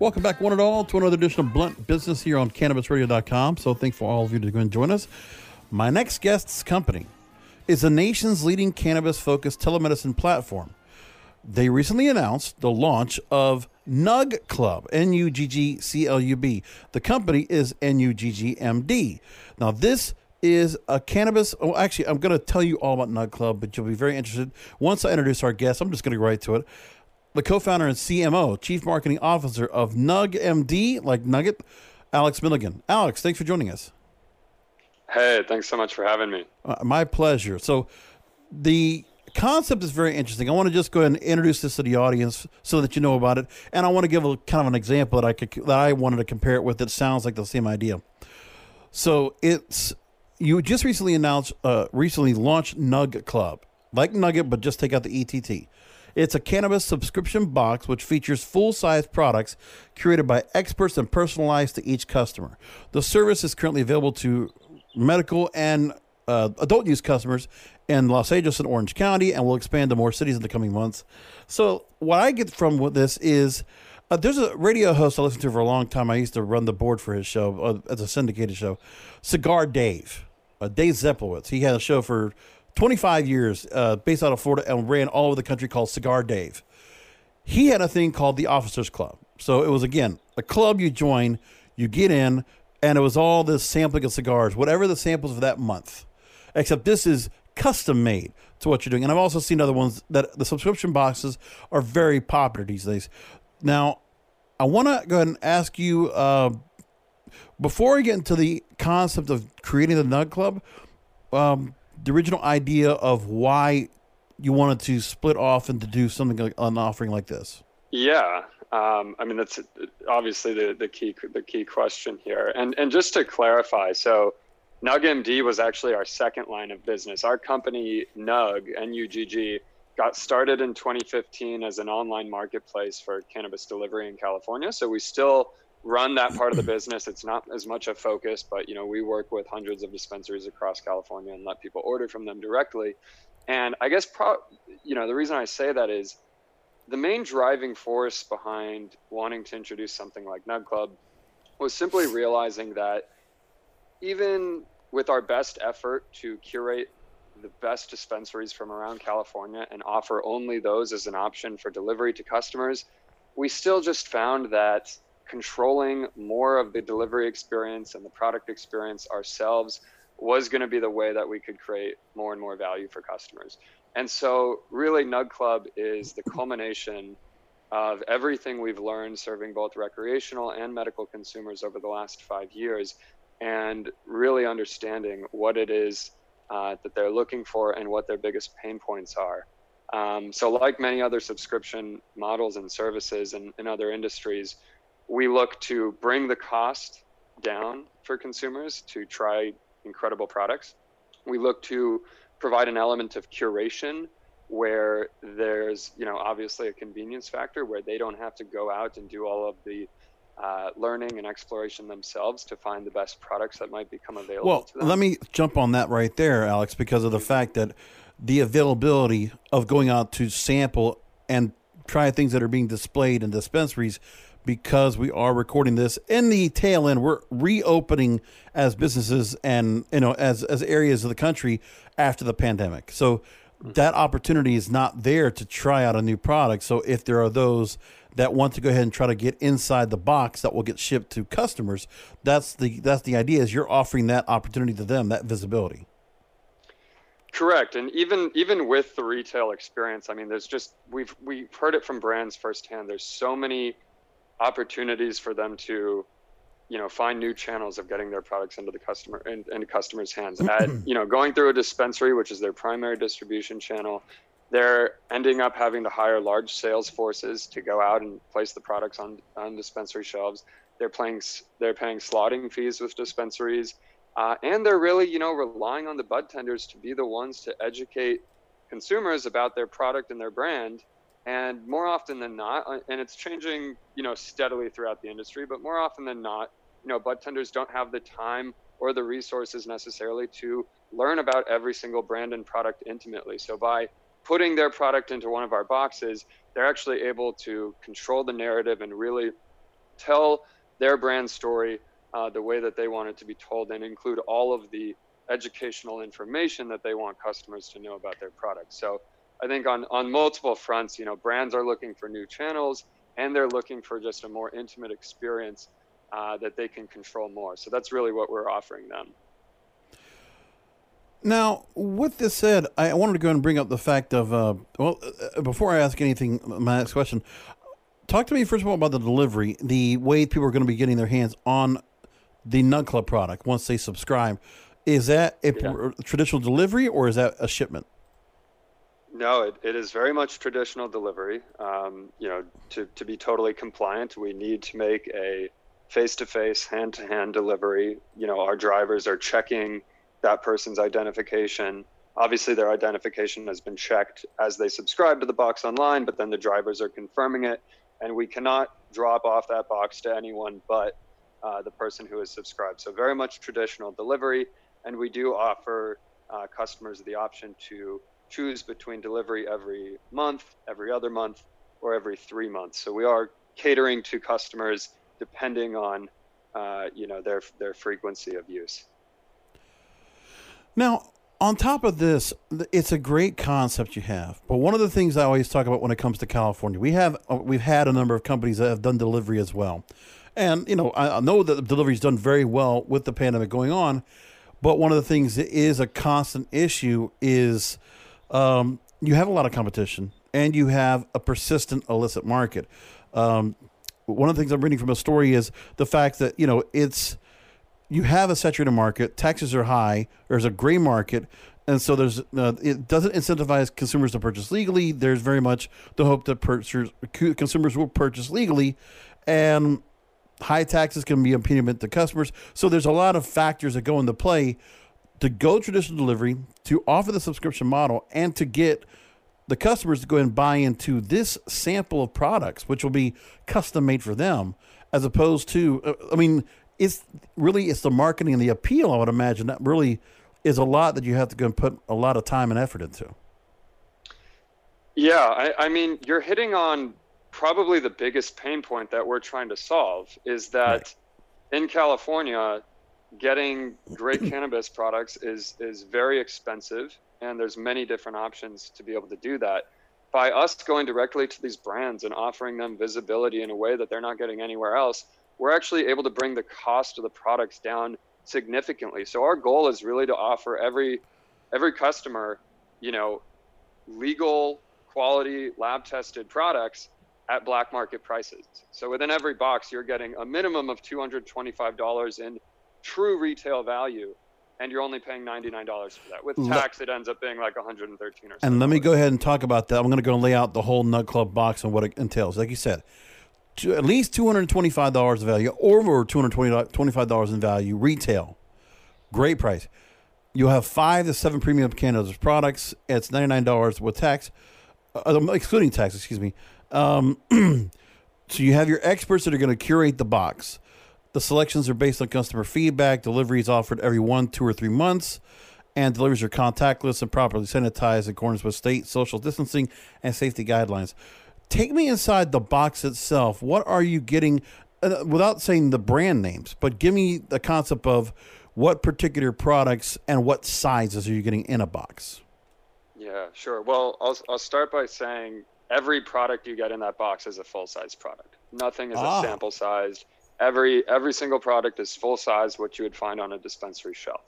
Welcome back, one and all, to another edition of Blunt Business here on CannabisRadio.com. So thankful all of you to go and join us. My next guest's company is the nation's leading cannabis-focused telemedicine platform. They recently announced the launch of Nugg Club, N-U-G-G-C-L-U-B. The company is N-U-G-G-M-D. Now, this is a cannabis. Oh, actually, I'm going to tell you all about Nugg Club, but you'll be very interested. Once I introduce our guest, I'm just going to go right to it the co-founder and CMO, Chief Marketing Officer of Nugg MD, like Nugget, Alex Milligan. Alex, thanks for joining us. Hey, thanks so much for having me. Uh, my pleasure. So, the concept is very interesting. I want to just go ahead and introduce this to the audience so that you know about it, and I want to give a kind of an example that I could that I wanted to compare it with. That sounds like the same idea. So it's you just recently announced, uh, recently launched Nugg Club, like Nugget, but just take out the ETT. It's a cannabis subscription box which features full size products curated by experts and personalized to each customer. The service is currently available to medical and uh, adult use customers in Los Angeles and Orange County, and will expand to more cities in the coming months. So, what I get from this is uh, there's a radio host I listened to for a long time. I used to run the board for his show uh, as a syndicated show, Cigar Dave, uh, Dave Zeplowitz. He had a show for 25 years, uh, based out of Florida, and ran all over the country called Cigar Dave. He had a thing called the Officers Club. So it was, again, a club you join, you get in, and it was all this sampling of cigars, whatever the samples for that month. Except this is custom made to what you're doing. And I've also seen other ones that the subscription boxes are very popular these days. Now, I want to go ahead and ask you uh, before we get into the concept of creating the Nugg Club, um, the original idea of why you wanted to split off and to do something like an offering like this? Yeah, um, I mean that's obviously the, the key the key question here. And and just to clarify, so NuggMD was actually our second line of business. Our company Nugg N-U-G-G got started in 2015 as an online marketplace for cannabis delivery in California. So we still run that part of the business. It's not as much a focus, but you know, we work with hundreds of dispensaries across California and let people order from them directly. And I guess, pro- you know, the reason I say that is the main driving force behind wanting to introduce something like Nugg Club was simply realizing that even with our best effort to curate the best dispensaries from around California and offer only those as an option for delivery to customers, we still just found that controlling more of the delivery experience and the product experience ourselves was going to be the way that we could create more and more value for customers. And so, really, Nugg Club is the culmination of everything we've learned serving both recreational and medical consumers over the last five years, and really understanding what it is uh, that they're looking for and what their biggest pain points are. Um, so, like many other subscription models and services and in other industries, we look to bring the cost down for consumers to try incredible products. We look to provide an element of curation where there's, you know, obviously a convenience factor where they don't have to go out and do all of the uh, learning and exploration themselves to find the best products that might become available. Well, to them. let me jump on that right there, Alex, because of the fact that the availability of going out to sample and try things that are being displayed in dispensaries because we are recording this in the tail end. We're reopening as businesses and you know as as areas of the country after the pandemic. So that opportunity is not there to try out a new product. So if there are those that want to go ahead and try to get inside the box that will get shipped to customers that's the that's the idea is you're offering that opportunity to them that visibility. Correct, and even even with the retail experience, I mean, there's just we've we've heard it from brands firsthand. There's so many opportunities for them to, you know, find new channels of getting their products into the customer and in, customers' hands. At you know, going through a dispensary, which is their primary distribution channel, they're ending up having to hire large sales forces to go out and place the products on on dispensary shelves. They're paying they're paying slotting fees with dispensaries uh, and they're really, you know, relying on the bud tenders to be the ones to educate consumers about their product and their brand. And more often than not, uh, and it's changing, you know, steadily throughout the industry, but more often than not, you know, bud tenders don't have the time or the resources necessarily to learn about every single brand and product intimately. So by putting their product into one of our boxes, they're actually able to control the narrative and really tell their brand story uh, the way that they want it to be told and include all of the educational information that they want customers to know about their products. So I think on, on multiple fronts, you know, brands are looking for new channels and they're looking for just a more intimate experience uh, that they can control more. So that's really what we're offering them. Now, with this said, I wanted to go and bring up the fact of, uh, well, uh, before I ask anything, my next question, talk to me first of all about the delivery, the way people are going to be getting their hands on the Nug Club product once they subscribe. Is that a yeah. traditional delivery or is that a shipment? No, it, it is very much traditional delivery. Um, you know, to, to be totally compliant, we need to make a face-to-face, hand-to-hand delivery. You know, our drivers are checking that person's identification. Obviously, their identification has been checked as they subscribe to the box online, but then the drivers are confirming it, and we cannot drop off that box to anyone but uh, the person who is subscribed. So very much traditional delivery, and we do offer uh, customers the option to choose between delivery every month, every other month, or every three months. So we are catering to customers depending on uh, you know their their frequency of use. Now, on top of this, it's a great concept you have. But one of the things I always talk about when it comes to California, we have uh, we've had a number of companies that have done delivery as well. And, you know, I, know that the delivery's done very well with the pandemic going on. But one of the things that is a constant issue is um, you have a lot of competition and you have a persistent illicit market. Um, one of the things I'm reading from a story is the fact that, you know, it's you have a saturated market, taxes are high, there's a gray market, and so there's uh, it doesn't incentivize consumers to purchase legally. There's very much the hope that consumers will purchase legally, and high taxes can be impediment to customers. So there's a lot of factors that go into play to go traditional delivery, to offer the subscription model, and to get the customers to go and buy into this sample of products, which will be custom made for them, as opposed to, uh, I mean, it's really it's the marketing and the appeal. I would imagine that really is a lot that you have to go and put a lot of time and effort into. Yeah, I, I mean, you're hitting on probably the biggest pain point that we're trying to solve is that right. in California, getting great cannabis products is is very expensive, and there's many different options to be able to do that. By us going directly to these brands and offering them visibility in a way that they're not getting anywhere else, we're actually able to bring the cost of the products down significantly. So our goal is really to offer every every customer, you know, legal quality lab tested products at black market prices. So within every box, you're getting a minimum of $225 in true retail value. and you're only paying $99 for that. With tax, it ends up being like 113 or something. And let me go ahead and talk about that. I'm going to go and lay out the whole Nug Club box and what it entails. Like you said, to at least $225 of value, or over $225 in value, retail. Great price. You'll have five to seven premium cannabis products. It's $99 with tax, uh, excluding tax, excuse me. Um, so you have your experts that are going to curate the box. The selections are based on customer feedback. Delivery is offered every one, two, or three months. And deliveries are contactless and properly sanitized in accordance with state social distancing and safety guidelines. Take me inside the box itself. What are you getting, uh, without saying the brand names, but give me the concept of what particular products and what sizes are you getting in a box? Yeah, sure. Well, I'll, I'll start by saying every product you get in that box is a full size product. Nothing is ah. a sample sized. Every every single product is full size, what you would find on a dispensary shelf.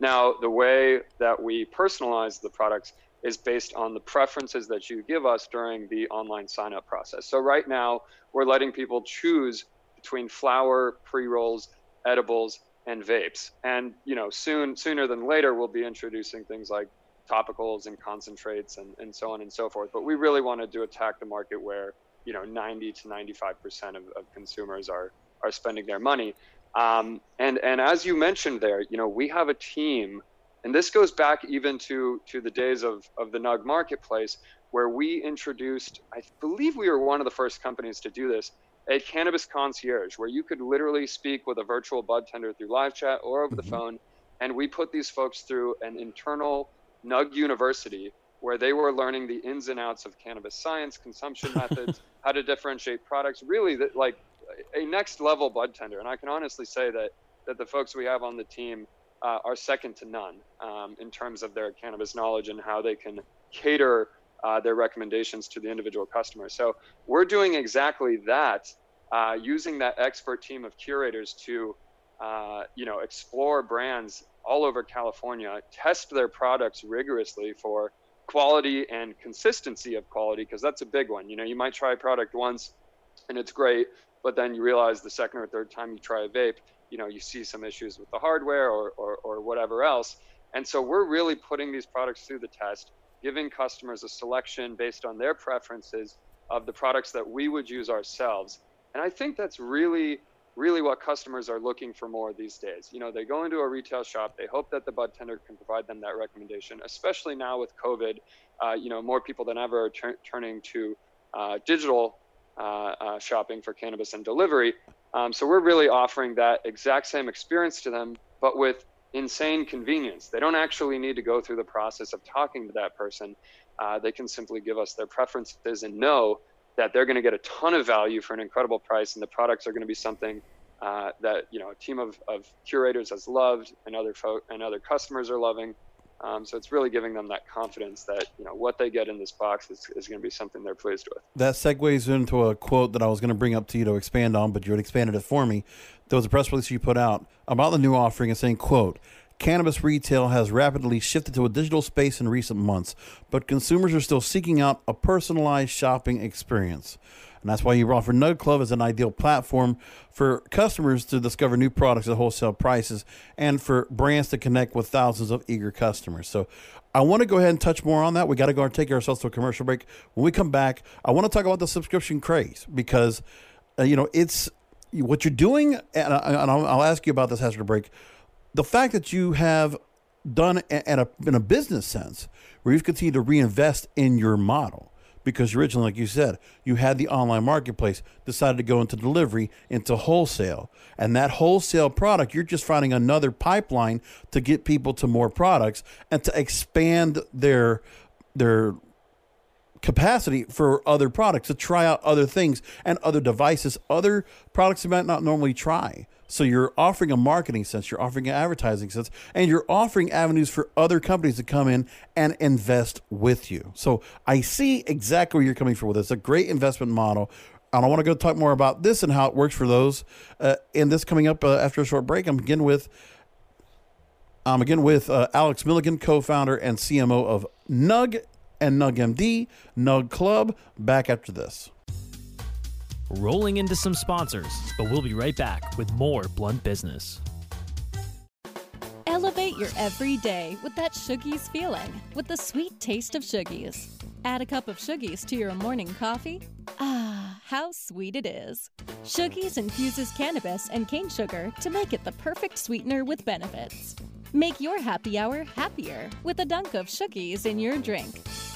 Now, the way that we personalize the products is based on the preferences that you give us during the online sign up process. So right now, we're letting people choose between flower, pre-rolls, edibles, and vapes. And you know, soon sooner than later, we'll be introducing things like topicals and concentrates and, and so on and so forth. But we really wanted to attack the market where you know 90 to 95 percent of, of consumers are are spending their money. Um, and and as you mentioned there, you know, we have a team, and this goes back even to to the days of of the Nugg Marketplace, where we introduced, I believe we were one of the first companies to do this, a cannabis concierge, where you could literally speak with a virtual bud tender through live chat or over mm-hmm. the phone, and we put these folks through an internal Nugg University where they were learning the ins and outs of cannabis science, consumption methods, how to differentiate products, really that like a next level bud tender. And I can honestly say that that the folks we have on the team uh, are second to none um, in terms of their cannabis knowledge and how they can cater uh, their recommendations to the individual customer. So we're doing exactly that, uh, using that expert team of curators to, uh, you know, explore brands all over California, test their products rigorously for quality and consistency of quality, because that's a big one. You know, you might try a product once and it's great, but then you realize the second or third time you try a vape, you know, you see some issues with the hardware or, or, or whatever else. And so we're really putting these products through the test, giving customers a selection based on their preferences of the products that we would use ourselves. And I think that's really, really what customers are looking for more these days. You know, they go into a retail shop, they hope that the bud tender can provide them that recommendation, especially now with COVID. Uh, you know, more people than ever are tur- turning to uh, digital shopping for cannabis and delivery. Um, so we're really offering that exact same experience to them, but with insane convenience. They don't actually need to go through the process of talking to that person. Uh, they can simply give us their preferences and know that they're going to get a ton of value for an incredible price, and the products are going to be something uh, that you know a team of, of curators has loved, and other folk and other customers are loving. Um, so it's really giving them that confidence that you know what they get in this box is, is going to be something they're pleased with. That segues into a quote that I was going to bring up to you to expand on, but you had expanded it for me. There was a press release you put out about the new offering and saying, "quote Cannabis retail has rapidly shifted to a digital space in recent months, but consumers are still seeking out a personalized shopping experience." And that's why you offer Nugg Club as an ideal platform for customers to discover new products at wholesale prices and for brands to connect with thousands of eager customers. So I want to go ahead and touch more on that. We got to go and take ourselves to a commercial break. When we come back, I want to talk about the subscription craze because, uh, you know, it's what you're doing. And, I, will I'll ask you about this after the break. The fact that you have done in a, in a business sense where you've continued to reinvest in your model because originally, like you said, you had the online marketplace, decided to go into delivery, into wholesale. And that wholesale product, you're just finding another pipeline to get people to more products and to expand their their capacity for other products to try out other things and other devices, other products you might not normally try. So you're offering a marketing sense, you're offering an advertising sense, and you're offering avenues for other companies to come in and invest with you. So I see exactly where you're coming from with this. It's a great investment model. And I want to go talk more about this and how it works for those. Uh, and this coming up uh, after a short break. I'm begin with I'm again with uh, Alex Milligan, co-founder and CMO of Nugg and Nugg MD, Nugg Club. Back after this rolling into some sponsors, but we'll be right back with more Blunt Business. Elevate your every day with that Shoogies feeling, with the sweet taste of Shoogies. Add a cup of Shoogies to your morning coffee. Ah, how sweet it is. Shoogies infuses cannabis and cane sugar to make it the perfect sweetener with benefits. Make your happy hour happier with a dunk of Shoogies in your drink.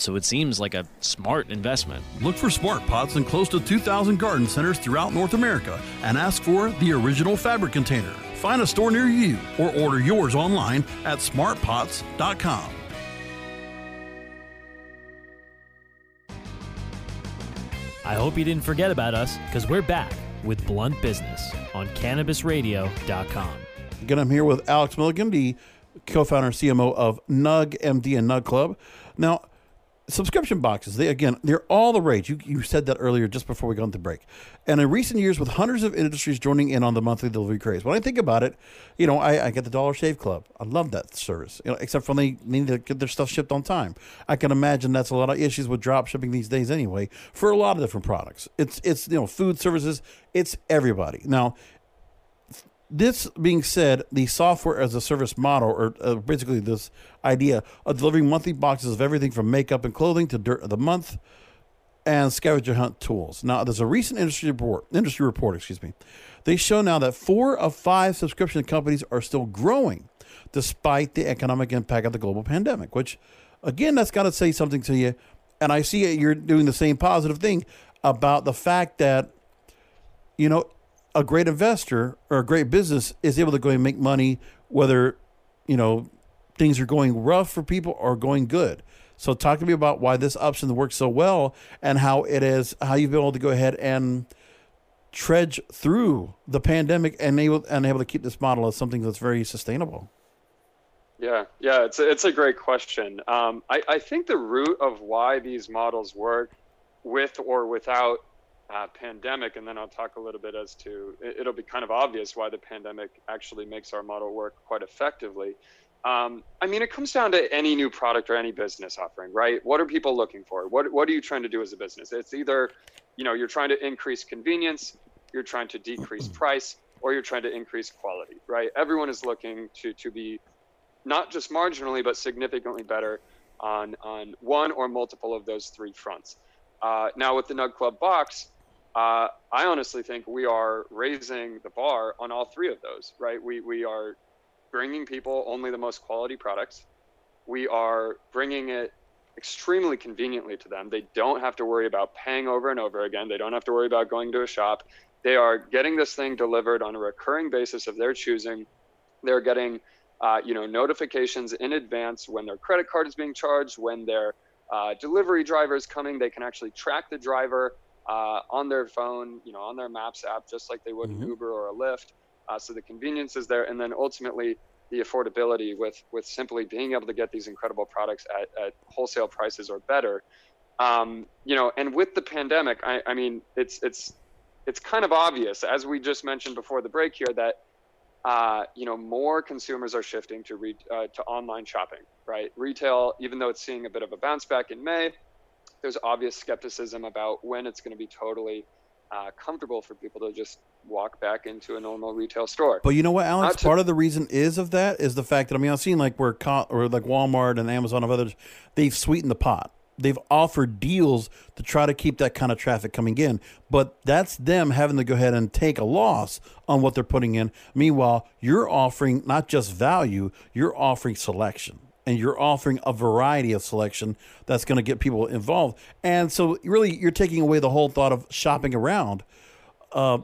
so it seems like a smart investment. Look for smart pots in close to 2,000 garden centers throughout North America and ask for the original fabric container. Find a store near you or order yours online at smartpots.com. I hope you didn't forget about us because we're back with Blunt Business on CannabisRadio.com. Again, I'm here with Alex Milligan, the co-founder and CMO of Nugg MD and Nugg Club. Now, subscription boxes, they again, they're all the rage. You, you said that earlier just before we got into break. And in recent years, with hundreds of industries joining in on the monthly delivery craze, when I think about it, you know, I, I get the Dollar Shave Club. I love that service, you know, except for they need to get their stuff shipped on time. I can imagine that's a lot of issues with drop shipping these days anyway for a lot of different products. It's it's you know food services. It's everybody now this being said, the software as a service model, or uh, basically this idea of delivering monthly boxes of everything from makeup and clothing to dirt of the month and scavenger hunt tools. Now, there's a recent industry report, industry report, excuse me. They show now that four of five subscription companies are still growing despite the economic impact of the global pandemic, which, again, that's got to say something to you. And I see you're doing the same positive thing about the fact that, you know, a great investor or a great business is able to go and make money whether you know things are going rough for people or going good. So talk to me about why this option works so well and how it is how you've been able to go ahead and trudge through the pandemic and able and able to keep this model as something that's very sustainable. Yeah, yeah, it's a, it's a great question. Um, I, I think the root of why these models work with or without uh, pandemic, and then I'll talk a little bit as to it, will be kind of obvious why the pandemic actually makes our model work quite effectively. Um, I mean, it comes down to any new product or any business offering, right? What are people looking for? What what are you trying to do as a business? It's either, you know, you're trying to increase convenience, you're trying to decrease price, or you're trying to increase quality, right? Everyone is looking to to be not just marginally but significantly better on on one or multiple of those three fronts. Uh, now with the Nug Club box, uh, I honestly think we are raising the bar on all three of those, right? We, we are bringing people only the most quality products. We are bringing it extremely conveniently to them. They don't have to worry about paying over and over again. They don't have to worry about going to a shop. They are getting this thing delivered on a recurring basis of their choosing. They're getting, uh, you know, notifications in advance when their credit card is being charged, when their uh, delivery driver is coming. They can actually track the driver uh, on their phone, you know, on their Maps app, just like they would mm-hmm. an Uber or a Lyft. Uh, so the convenience is there, and then ultimately the affordability with with simply being able to get these incredible products at, at wholesale prices or better. Um, you know, and with the pandemic, I, I mean, it's it's it's kind of obvious, as we just mentioned before the break here, that uh, you know more consumers are shifting to read uh, to online shopping, right? Retail, even though it's seeing a bit of a bounce back in May, there's obvious skepticism about when it's going to be totally uh, comfortable for people to just walk back into a normal retail store. But you know what, Alex? To- Part of the reason is of that is the fact that I mean I've seen like where Co- or like Walmart and Amazon and others they've sweetened the pot. They've offered deals to try to keep that kind of traffic coming in, but that's them having to go ahead and take a loss on what they're putting in. Meanwhile, you're offering not just value, you're offering selection and you're offering a variety of selection that's going to get people involved. And so, really, you're taking away the whole thought of shopping around. Uh,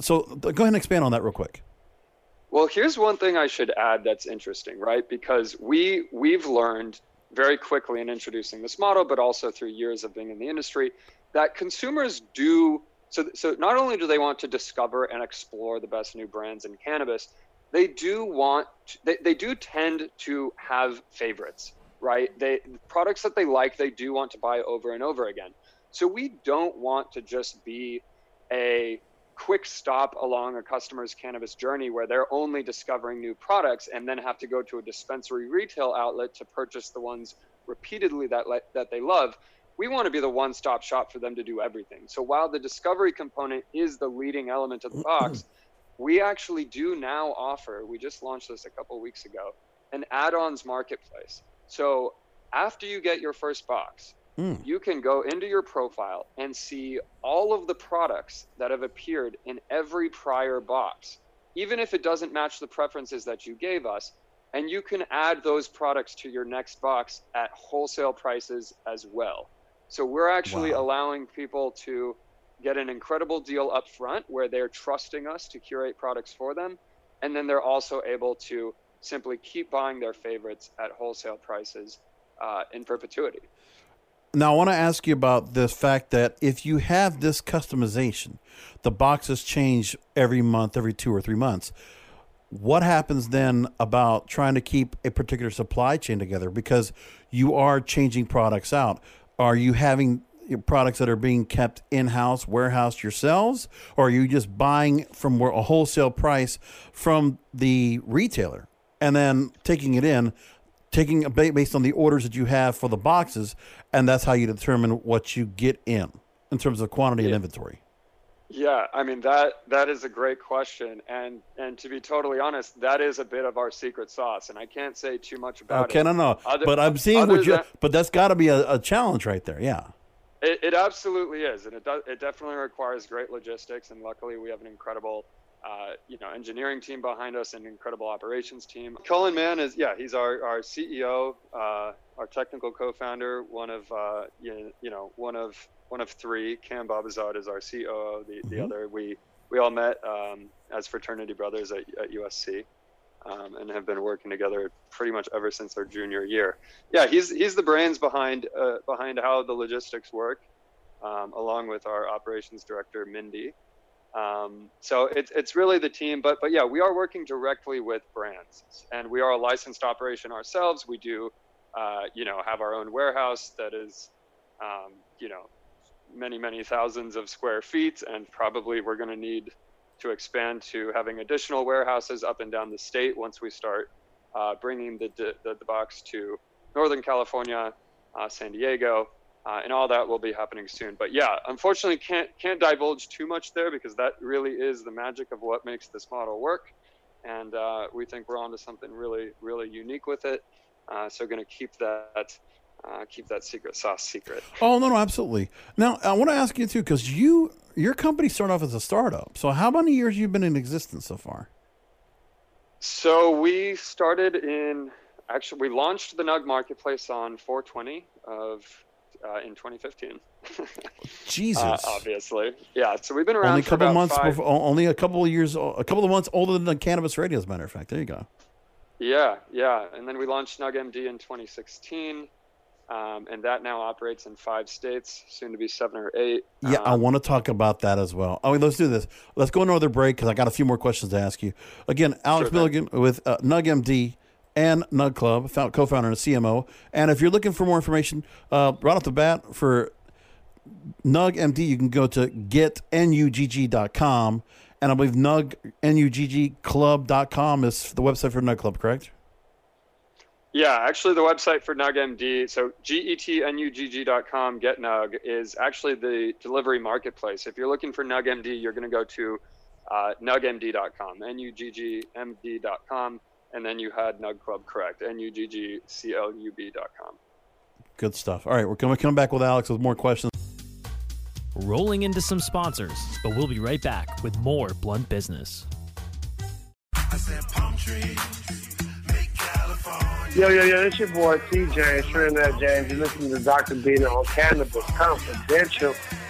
so, go ahead and expand on that real quick. Well, here's one thing I should add that's interesting, right? Because we we've learned very quickly in introducing this model, but also through years of being in the industry, that consumers do so. So not only do they want to discover and explore the best new brands in cannabis, they do want they, they do tend to have favorites, right? They products that they like, they do want to buy over and over again. So we don't want to just be a quick stop along a customer's cannabis journey where they're only discovering new products and then have to go to a dispensary retail outlet to purchase the ones repeatedly that le- that they love we want to be the one-stop shop for them to do everything so while the discovery component is the leading element of the box we actually do now offer we just launched this a couple weeks ago an add-ons marketplace so after you get your first box Mm. you can go into your profile and see all of the products that have appeared in every prior box, even if it doesn't match the preferences that you gave us. And you can add those products to your next box at wholesale prices as well. So we're actually Wow. allowing people to get an incredible deal up front where they're trusting us to curate products for them. And then they're also able to simply keep buying their favorites at wholesale prices uh, in perpetuity. Now, I want to ask you about the fact that if you have this customization, the boxes change every month, every two or three months. What happens then about trying to keep a particular supply chain together? Because you are changing products out. Are you having products that are being kept in house, warehoused yourselves, or are you just buying from a wholesale price from the retailer and then taking it in? taking a based on the orders that you have for the boxes, and that's how you determine what you get in in terms of quantity and inventory. Yeah, I mean that that is a great question, and and to be totally honest, that is a bit of our secret sauce, and I can't say too much about Okay, it. no, no, Other- but I'm seeing what you. than- But that's got to be a, a challenge right there. Yeah. It, it absolutely is, and it does. It definitely requires great logistics, and luckily we have an incredible, uh, you know, engineering team behind us and an incredible operations team. Cullen Mann is, yeah, he's our our CEO, uh, our technical co-founder, one of, uh, you, you know, one of one of three. Cam Babazad is our COO. The the Mhm. other, we we all met um, as fraternity brothers at, at USC. Um, and have been working together pretty much ever since our junior year yeah, he's he's the brains behind uh, behind how the logistics work, um, along with our operations director Mindy. Um, so it's it's really the team, but but yeah, we are working directly with brands, and we are a licensed operation ourselves. We do, uh, you know, have our own warehouse that is, um, you know, many many thousands of square feet, and probably we're going to need to expand to having additional warehouses up and down the state once we start uh, bringing the, the the box to Northern California, uh, San Diego, uh, and all that will be happening soon. But yeah, unfortunately, can't can't divulge too much there because that really is the magic of what makes this model work, and uh, we think we're onto something really really unique with it. Uh, so going to keep that uh, keep that secret sauce secret. Oh no, no, absolutely. Now I want to ask you too, because you your company started off as a startup. So how many years you been in existence so far? So we started in actually we launched the Nugg Marketplace on 420 of uh, in 2015. Jesus. Uh, obviously, yeah. So we've been around only a couple months five- before, only a couple of years, a couple of months older than the cannabis radio. As a matter of fact, there you go. Yeah, yeah. And then we launched NuggMD in 2016, um, and that now operates in five states, soon to be seven or eight. Yeah, I Um, want to talk about that as well. Oh, let's do this. Let's go another break because I got a few more questions to ask you. Again, Alex Sure thing. Milligan with uh, NuggMD and Nugg Club, found, co-founder and CMO. And if you're looking for more information, uh, right off the bat for NuggMD, you can go to getnugg.com. And I believe Nugg, N-U-G-G Club.com is the website for Nugg Club, correct? Yeah, actually, the website for NuggMD, so getnugg.com, GetNugg, is actually the delivery marketplace. If you're looking for NuggMD, you're going to go to uh, nugmd.com, N-U-G-G-M-D.com, and then you had Nugg Club correct, N-U-G-G-C-L-U-B.com. Good stuff. All right, we're going to come back with Alex with more questions. Rolling into some sponsors, but we'll be right back with more Blunt Business. Yo, yo, yo, it's your boy T James, Trinidad James. You're listening to Dr. Bina on Cannabis Confidential.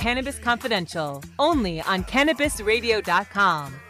Cannabis Confidential, only on CannabisRadio.com.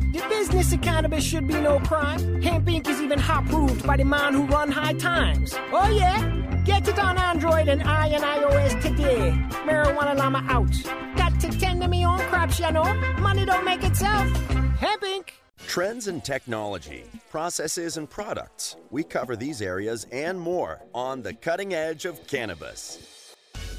The business of cannabis should be no crime. Hemp Inc. is even hot proved by the man who run high times. Oh yeah? Get it on Android and I and iOS today. Marijuana Llama out. Got to tend to me own crops, you know. Money don't make itself. Hemp Inc. Trends in technology, processes, and products. We cover these areas and more on the cutting edge of cannabis.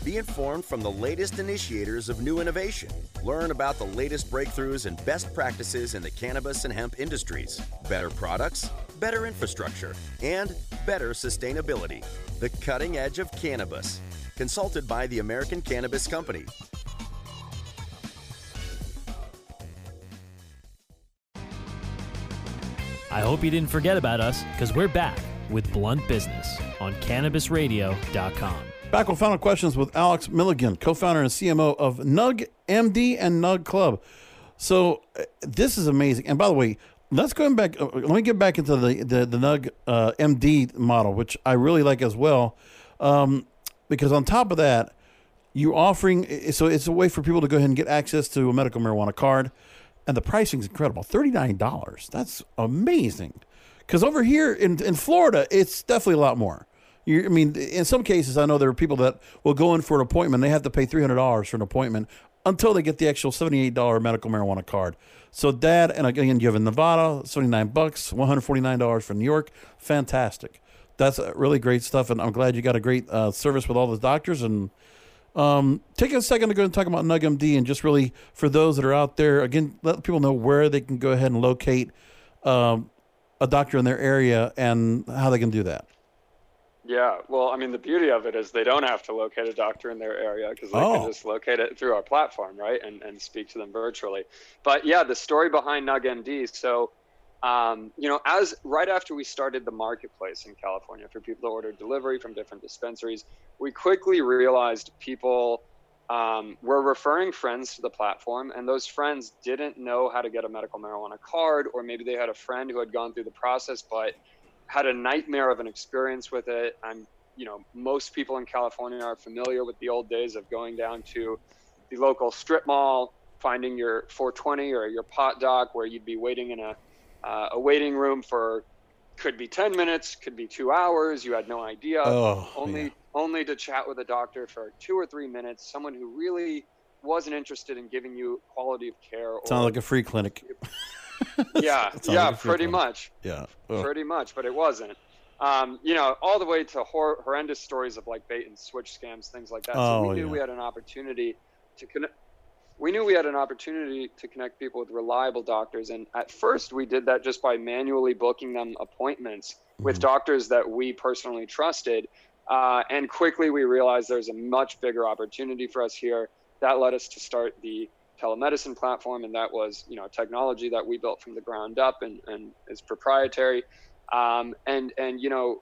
Be informed from the latest initiators of new innovation. Learn about the latest breakthroughs and best practices in the cannabis and hemp industries. Better products, better infrastructure, and better sustainability. The cutting edge of cannabis. Consulted by the American Cannabis Company. I hope you didn't forget about us because we're back with Blunt Business on CannabisRadio.com. Back with final questions with Alex Milligan, co-founder and CMO of Nugg MD and Nugg Club. So uh, this is amazing. And by the way, let's go back. Uh, let me get back into the the, the Nugg uh, MD model, which I really like as well, um, because on top of that, you're offering. So it's a way for people to go ahead and get access to a medical marijuana card, and the pricing is incredible. Thirty nine dollars. That's amazing. Because over here in in Florida, it's definitely a lot more. You, I mean, in some cases, I know there are people that will go in for an appointment. They have to pay three hundred dollars for an appointment until they get the actual seventy-eight dollar medical marijuana card. So that, and again, you have in Nevada, seventy-nine bucks, one hundred forty-nine dollars for New York. Fantastic. That's really great stuff, and I'm glad you got a great uh, service with all the doctors. And um, take a second to go and talk about NuggMD, and just really for those that are out there, again, let people know where they can go ahead and locate um, a doctor in their area and how they can do that. Yeah, well, I mean, the beauty of it is they don't have to locate a doctor in their area because they Oh. can just locate it through our platform, right, and, and speak to them virtually. But yeah, the story behind NuggMD. So, um, you know, as right after we started the marketplace in California for people to order delivery from different dispensaries, we quickly realized people um, were referring friends to the platform, and those friends didn't know how to get a medical marijuana card, or maybe they had a friend who had gone through the process but had a nightmare of an experience with it. I'm, you know, most people in California are familiar with the old days of going down to the local strip mall, finding your 420 or your pot dock where you'd be waiting in a, uh, a waiting room for could be 10 minutes, could be two hours. You had no idea. Oh, only, only to chat with a doctor for two or three minutes, someone who really wasn't interested in giving you quality of care. Sounds like a free clinic. yeah, yeah, like a free pretty clinic. much Yeah. Ugh. pretty much, but it wasn't. Um, you know, all the way to hor- horrendous stories of like bait and switch scams, things like that. so Oh, we knew yeah. we had an opportunity to connect. We knew we had an opportunity to connect people with reliable doctors, and at first we did that just by manually booking them appointments with Mm-hmm. doctors that we personally trusted. Uh, and quickly we realized there's a much bigger opportunity for us here. That led us to start the telemedicine platform, and that was you know technology that we built from the ground up and, and is proprietary. Um, and and you know,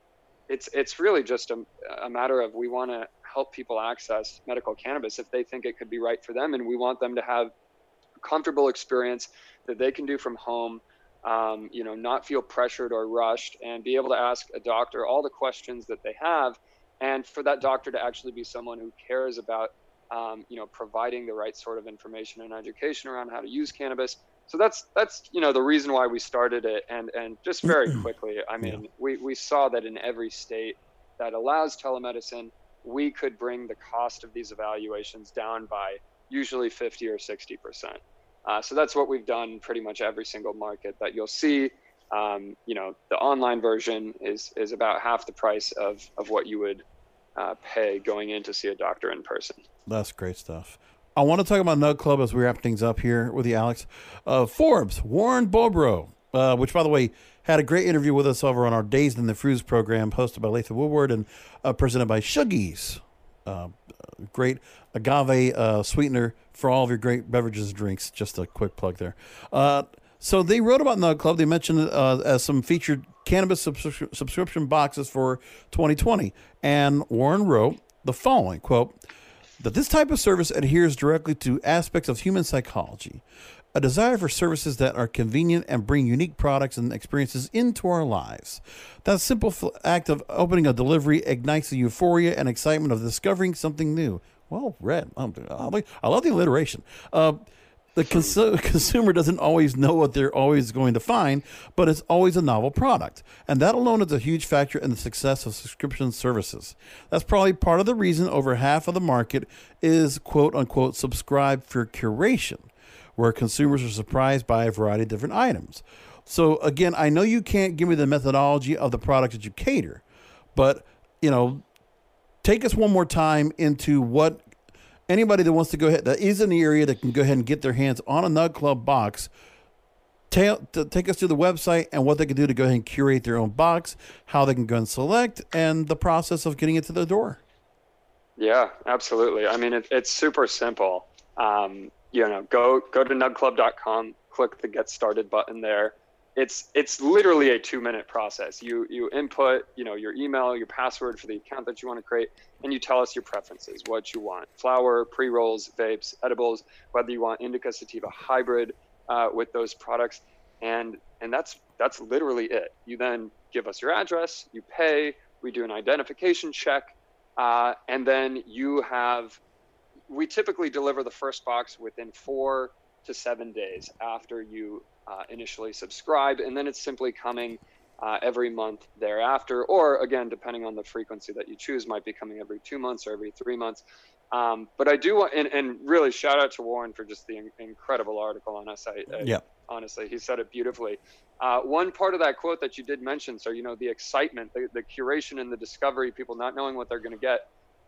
it's it's really just a, a matter of we want to help people access medical cannabis if they think it could be right for them, and we want them to have a comfortable experience that they can do from home. Um, you know, not feel pressured or rushed, and be able to ask a doctor all the questions that they have, and for that doctor to actually be someone who cares about um, you know, providing the right sort of information and education around how to use cannabis. So that's that's you know the reason why we started it, and and just very quickly, I mean, yeah. we we saw that in every state that allows telemedicine, we could bring the cost of these evaluations down by usually 50 or 60 percent. Uh, so that's what we've done pretty much every single market that you'll see. Um, you know, the online version is is about half the price of of what you would uh, pay going in to see a doctor in person. That's great stuff. I want to talk about Nugg Club as we wrap things up here with you, Alex. Uh, Forbes, Warren Bobrow, uh, which, by the way, had a great interview with us over on our Dazed in the Fruits program, hosted by Latham Woodward and uh, presented by Shoogies. Uh, great agave uh, sweetener for all of your great beverages and drinks. Just a quick plug there. Uh, so they wrote about Nugg Club. They mentioned as some featured cannabis subscri- subscription boxes for 2020. And Warren wrote the following quote, that this type of service adheres directly to aspects of human psychology, a desire for services that are convenient and bring unique products and experiences into our lives. That simple act of opening a delivery ignites the euphoria and excitement of discovering something new. Well read. I love the alliteration. Uh, the cons- consumer doesn't always know what they're always going to find, but it's always a novel product. And that alone is a huge factor in the success of subscription services. That's probably part of the reason over half of the market is quote unquote subscribe for curation, where consumers are surprised by a variety of different items. So again, I know you can't give me the methodology of the products that you cater, but you know, take us one more time into what anybody that wants to go ahead that is in the area that can go ahead and get their hands on a Nugg Club box. take us to the website and what they can do to go ahead and curate their own box, how they can go and select, and the process of getting it to their door. Yeah, absolutely. I mean, it, it's super simple. Um, you know, go go to nuggclub.com, click the get started button there it's it's literally a two minute process. You you input you know your email, your password for the account that you want to create, and you tell us your preferences, what you want: flower, pre rolls, vapes, edibles, whether you want indica sativa hybrid uh, with those products, and and that's that's literally it. You then give us your address, you pay, we do an identification check, uh, and then you have. We typically deliver the first box within four to seven days after you uh, initially subscribe, and then it's simply coming uh, every month thereafter, or again, depending on the frequency that you choose, might be coming every two months or every three months. Um, but I do want, and, and, really shout out to Warren for just the in- incredible article on us. I, I, yeah. Honestly, he said it beautifully. Uh, one part of that quote that you did mention, so you know the excitement, the, the curation, and the discovery, people not knowing what they're going to get.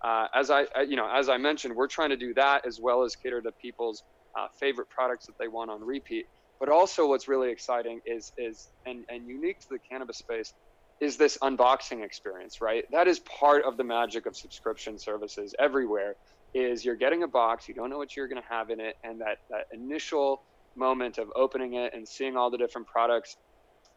Uh, as I, you know, as I mentioned, we're trying to do that as well as cater to people's uh, favorite products that they want on repeat. But also, what's really exciting is is and and unique to the cannabis space is this unboxing experience, right? That is part of the magic of subscription services everywhere. Is you're getting a box, you don't know what you're going to have in it, and that that initial moment of opening it and seeing all the different products,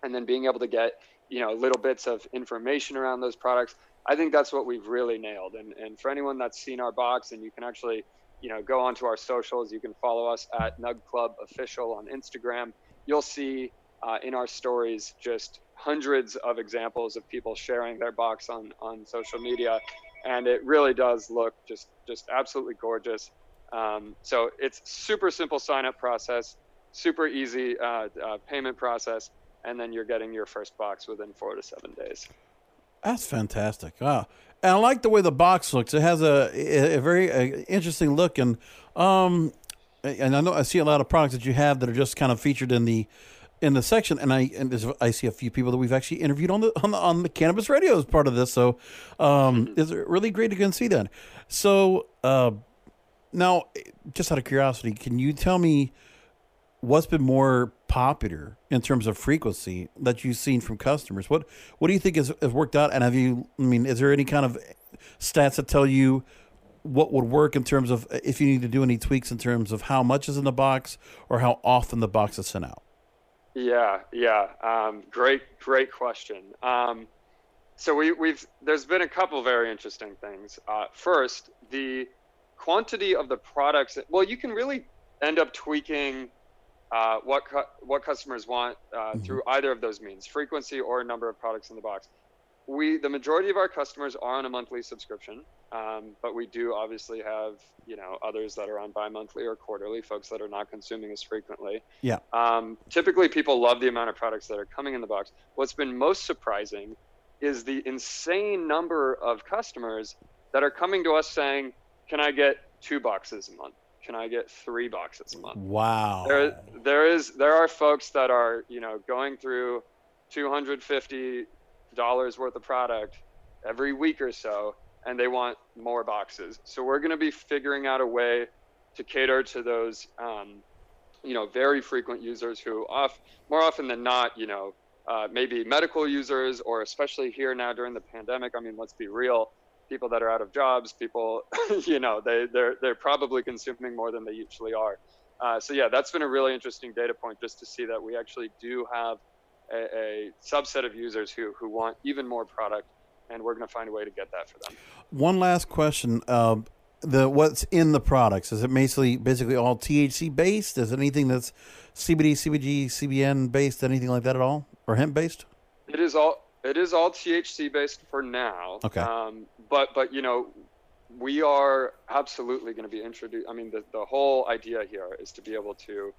and then being able to get you know little bits of information around those products. I think that's what we've really nailed. And and for anyone that's seen our box, and you can actually you know, go onto our socials. You can follow us at Nugg Club Official on Instagram. You'll see uh, in our stories just hundreds of examples of people sharing their box on on social media, and it really does look just just absolutely gorgeous. Um, so it's super simple sign up process, super easy uh, uh, payment process, and then you're getting your first box within four to seven days. That's fantastic. Wow. And I like the way the box looks. It has a, a, very a interesting look, and um, and I know I see a lot of products that you have that are just kind of featured in the in the section, and I and I see a few people that we've actually interviewed on the on the, on the cannabis radio as part of this. So, um, mm-hmm. it's really great to can see that. So, uh, now, just out of curiosity, can you tell me what's been more popular in terms of frequency that you've seen from customers? What what do you think has, has worked out? And have you? I mean, is there any kind of stats that tell you what would work in terms of if you need to do any tweaks in terms of how much is in the box or how often the box is sent out? Yeah, yeah. Um, great, great question. Um, so we, we've there's been a couple very interesting things. Uh, first, the quantity of the products. Well, you can really end up tweaking uh, what cu- what customers want uh, mm-hmm. through either of those means, frequency or number of products in the box. We the majority of our customers are on a monthly subscription, um, but we do obviously have you know others that are on bi-monthly or quarterly, folks that are not consuming as frequently. Yeah. Um, typically, people love the amount of products that are coming in the box. What's been most surprising is the insane number of customers that are coming to us saying, "Can I get two boxes a month? Can I get three boxes a month?" Wow. There, there is there are folks that are you know going through 250 dollars worth of product every week or so, and they want more boxes. So we're going to be figuring out a way to cater to those. Um, you know, very frequent users who off more often than not, you know, uh, maybe medical users, or especially here now during the pandemic. I mean, let's be real. People that are out of jobs, people, you know, they they're they're probably consuming more than they usually are. Uh, so yeah, that's been a really interesting data point just to see that we actually do have a, a subset of users who who want even more product, and we're going to find a way to get that for them. One last question. Uh, the what's in the products is it basically basically all THC based? Is it anything that's CBD, CBG, CBN based? Anything like that at all? or hemp based? It is all it is all THC based for now. Okay. Um, but but you know, we are absolutely going to be introduced. I mean, the the whole idea here is to be able to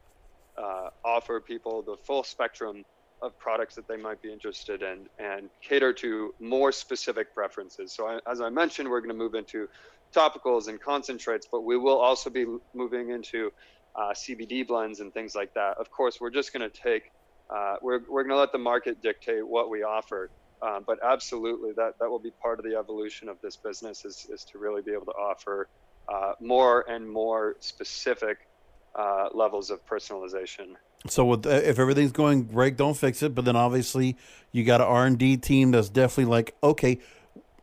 uh, offer people the full spectrum of products that they might be interested in and cater to more specific preferences. So I, as I mentioned, we're going to move into topicals and concentrates, but we will also be moving into uh, CBD blends and things like that. Of course, we're just going to take uh, we're, we're going to let the market dictate what we offer. Um, but absolutely, that, that will be part of the evolution of this business is, is to really be able to offer uh, more and more specific uh, levels of personalization. So with, uh, if everything's going great, don't fix it. But then obviously you got an R and D team that's definitely like, okay,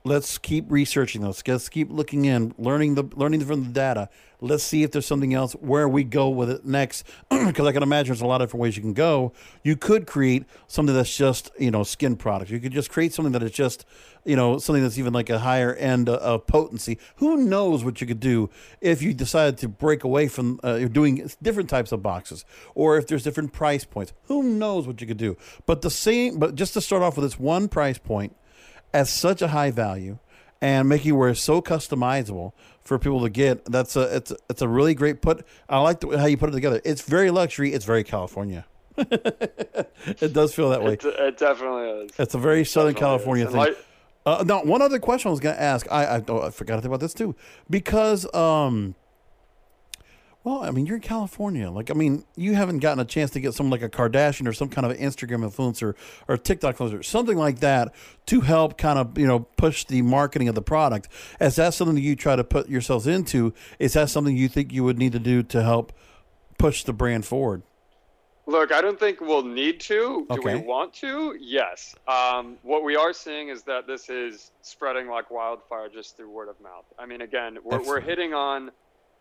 let's keep researching those. Let's keep looking in, learning the learning from the data. Let's see if there's something else where we go with it next. Because I can imagine there's a lot of different ways you can go. You could create something that's just you know skin products. You could just create something that is just you know something that's even like a higher end of potency. Who knows what you could do if you decided to break away from uh, doing different types of boxes, or if there's different price points. Who knows what you could do? But the same, but just to start off with this one price point at such a high value and making where it's so customizable for people to get. That's a it's it's a really great put. I like the, how you put it together. It's very luxury. It's very California. it does feel that way. It, it definitely is. It's a very Southern California thing. Like, uh, now, one other question I was going to ask. I I, oh, I forgot to think about this too, because um, well, I mean, you're in California. Like, I mean, you haven't gotten a chance to get someone like a Kardashian or some kind of Instagram influencer or TikTok influencer, something like that, to help kind of you know push the marketing of the product. Is that something that you try to put yourselves into? Is that something you think you would need to do to help push the brand forward? Look, I don't think we'll need to. Do okay. we want to? Yes. Um, what we are seeing is that this is spreading like wildfire just through word of mouth. I mean, again, we're, we're hitting on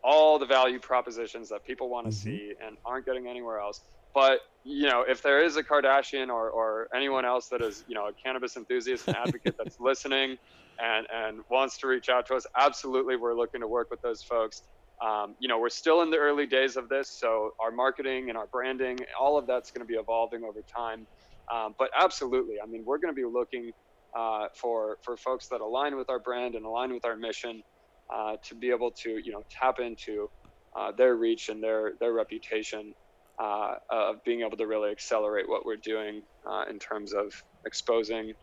all the value propositions that people want to mm-hmm. see and aren't getting anywhere else. But you know, if there is a Kardashian or, or anyone else that is you know a cannabis enthusiast and advocate that's listening and and wants to reach out to us, absolutely, we're looking to work with those folks. Um, you know, we're still in the early days of this, so our marketing and our branding, all of that's going to be evolving over time. Um, but absolutely, I mean, we're going to be looking uh, for for folks that align with our brand and align with our mission uh, to be able to you know tap into uh, their reach and their their reputation uh, of being able to really accelerate what we're doing uh, in terms of exposing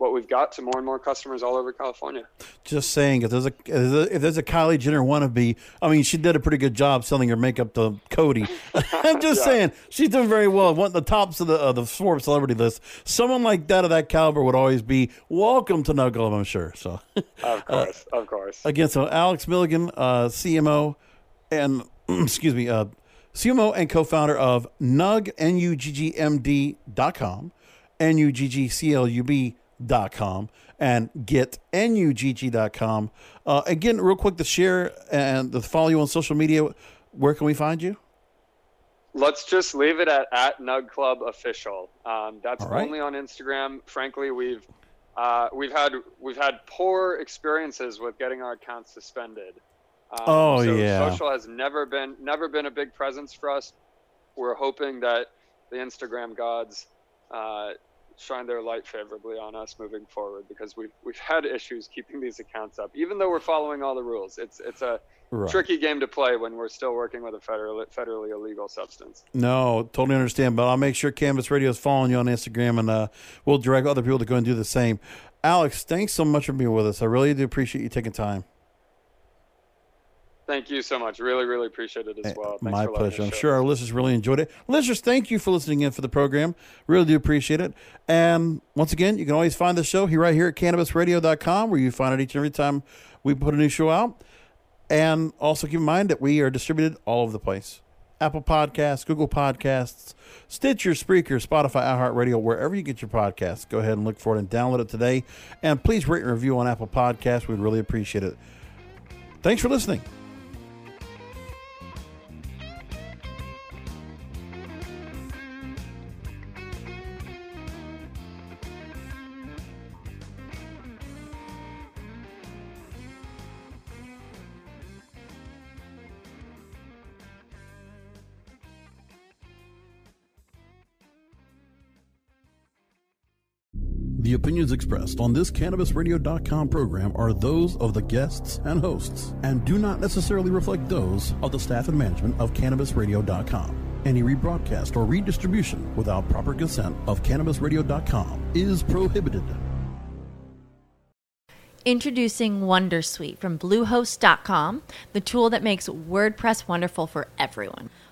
what we've got to more and more customers all over California. Just saying, if there's a if there's a Kylie Jenner wannabe, I mean, she did a pretty good job selling her makeup to Coty. I'm just yeah. saying, she's doing very well. One of the tops of the uh, the Forbes celebrity list. Someone like that of that caliber would always be welcome to Nugg Club, I'm sure. So, of course, uh, of course. Again, so Alex Milligan, uh, CMO, and excuse me, uh, CMO and co-founder of Nug N U G G M D dot com, N U G G C L U B com and get nugg.com. Uh, again, real quick to share and to follow you on social media, where can we find you? Let's just leave it at at Nugg Club Official. Um, that's right. only on Instagram. Frankly, we've uh, we've had we've had poor experiences with getting our accounts suspended. Um, Oh, so yeah. social has never been never been a big presence for us. We're hoping that the Instagram gods uh, shine their light favorably on us moving forward because we've we've had issues keeping these accounts up, even though we're following all the rules. It's it's a Right. tricky game to play when we're still working with a federal, federally illegal substance. No, totally understand. But I'll make sure Cannabis Radio is following you on Instagram, and uh, we'll direct other people to go and do the same. Alex, thanks so much for being with us. I really do appreciate you taking time. Thank you so much. Really, really appreciate it as eh, well. Thanks My pleasure. I'm sure our listeners really enjoyed it. Listeners, thank you for listening in for the program. Really do appreciate it. And once again, you can always find the show here right here at cannabisradio.com where you find it each and every time we put a new show out. And also keep in mind that we are distributed all over the place. Apple Podcasts, Google Podcasts, Stitcher, Spreaker, Spotify, iHeartRadio, wherever you get your podcasts. Go ahead and look for it and download it today. And please rate and review on Apple Podcasts. We'd really appreciate it. Thanks for listening. The opinions expressed on this CannabisRadio.com program are those of the guests and hosts and do not necessarily reflect those of the staff and management of CannabisRadio.com. Any rebroadcast or redistribution without proper consent of CannabisRadio.com is prohibited. Introducing Wondersuite from Bluehost.com, the tool that makes WordPress wonderful for everyone.